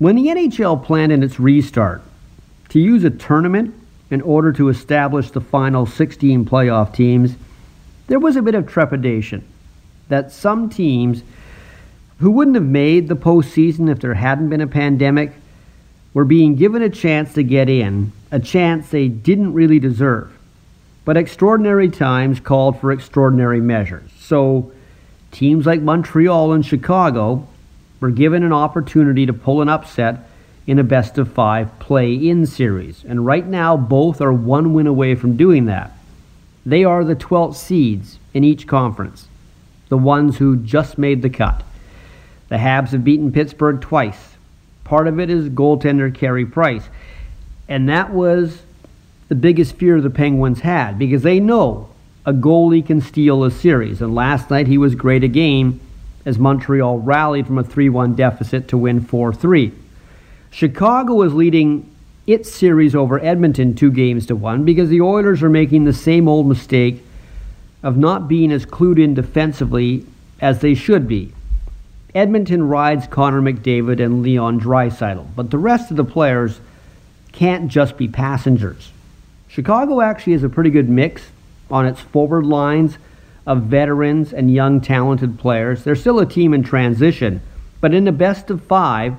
When the NHL planned in its restart to use a tournament in order to establish the final 16 playoff teams, there was a bit of trepidation that some teams who wouldn't have made the postseason if there hadn't been a pandemic were being given a chance to get in, a chance they didn't really deserve. But extraordinary times called for extraordinary measures. So teams like Montreal and Chicago were given an opportunity to pull an upset in a best of five play in series. And right now, both are one win away from doing that. They are the 12th seeds in each conference, the ones who just made the cut. The Habs have beaten Pittsburgh twice. Part of it is goaltender Carey Price. And that was the biggest fear the Penguins had because they know a goalie can steal a series. And last night he was great again as Montreal rallied from a 3 1 deficit to win 4 3. Chicago is leading its series over Edmonton two games to one because the Oilers are making the same old mistake of not being as clued in defensively as they should be. Edmonton rides Connor McDavid and Leon Draisaitl, but the rest of the players can't just be passengers. Chicago actually has a pretty good mix on its forward lines of veterans and young talented players. They're still a team in transition, but in the best of five,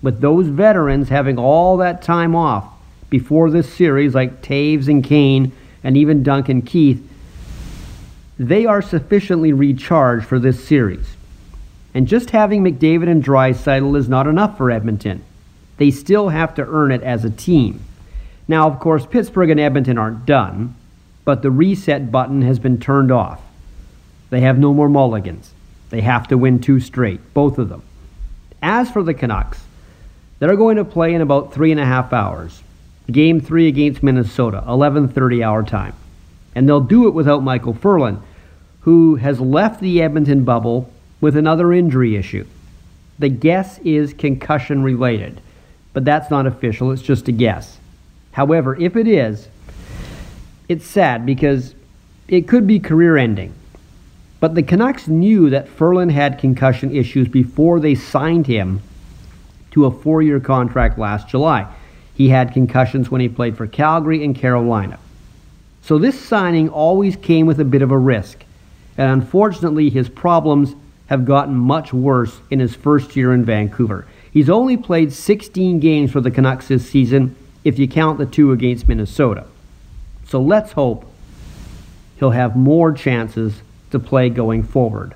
with those veterans having all that time off before this series, like Toews and Kane and even Duncan Keith, they are sufficiently recharged for this series. And just having McDavid and Draisaitl is not enough for Edmonton. They still have to earn it as a team. Now, of course, Pittsburgh and Edmonton aren't done, but the reset button has been turned off. They have no more mulligans. They have to win two straight, both of them. As for the Canucks, they're going to play in about three and a half hours. Game three against Minnesota, 11:30 our time, and they'll do it without Michael Ferland, who has left the Edmonton bubble with another injury issue. The guess is concussion related, but that's not official. It's just a guess. However, if it is, it's sad because it could be career ending. But the Canucks knew that Ferland had concussion issues before they signed him to a four year contract last July. He had concussions when he played for Calgary and Carolina. So this signing always came with a bit of a risk. And unfortunately, his problems have gotten much worse in his first year in Vancouver. He's only played 16 games for the Canucks this season if you count the two against Minnesota. So let's hope he'll have more chances to play going forward.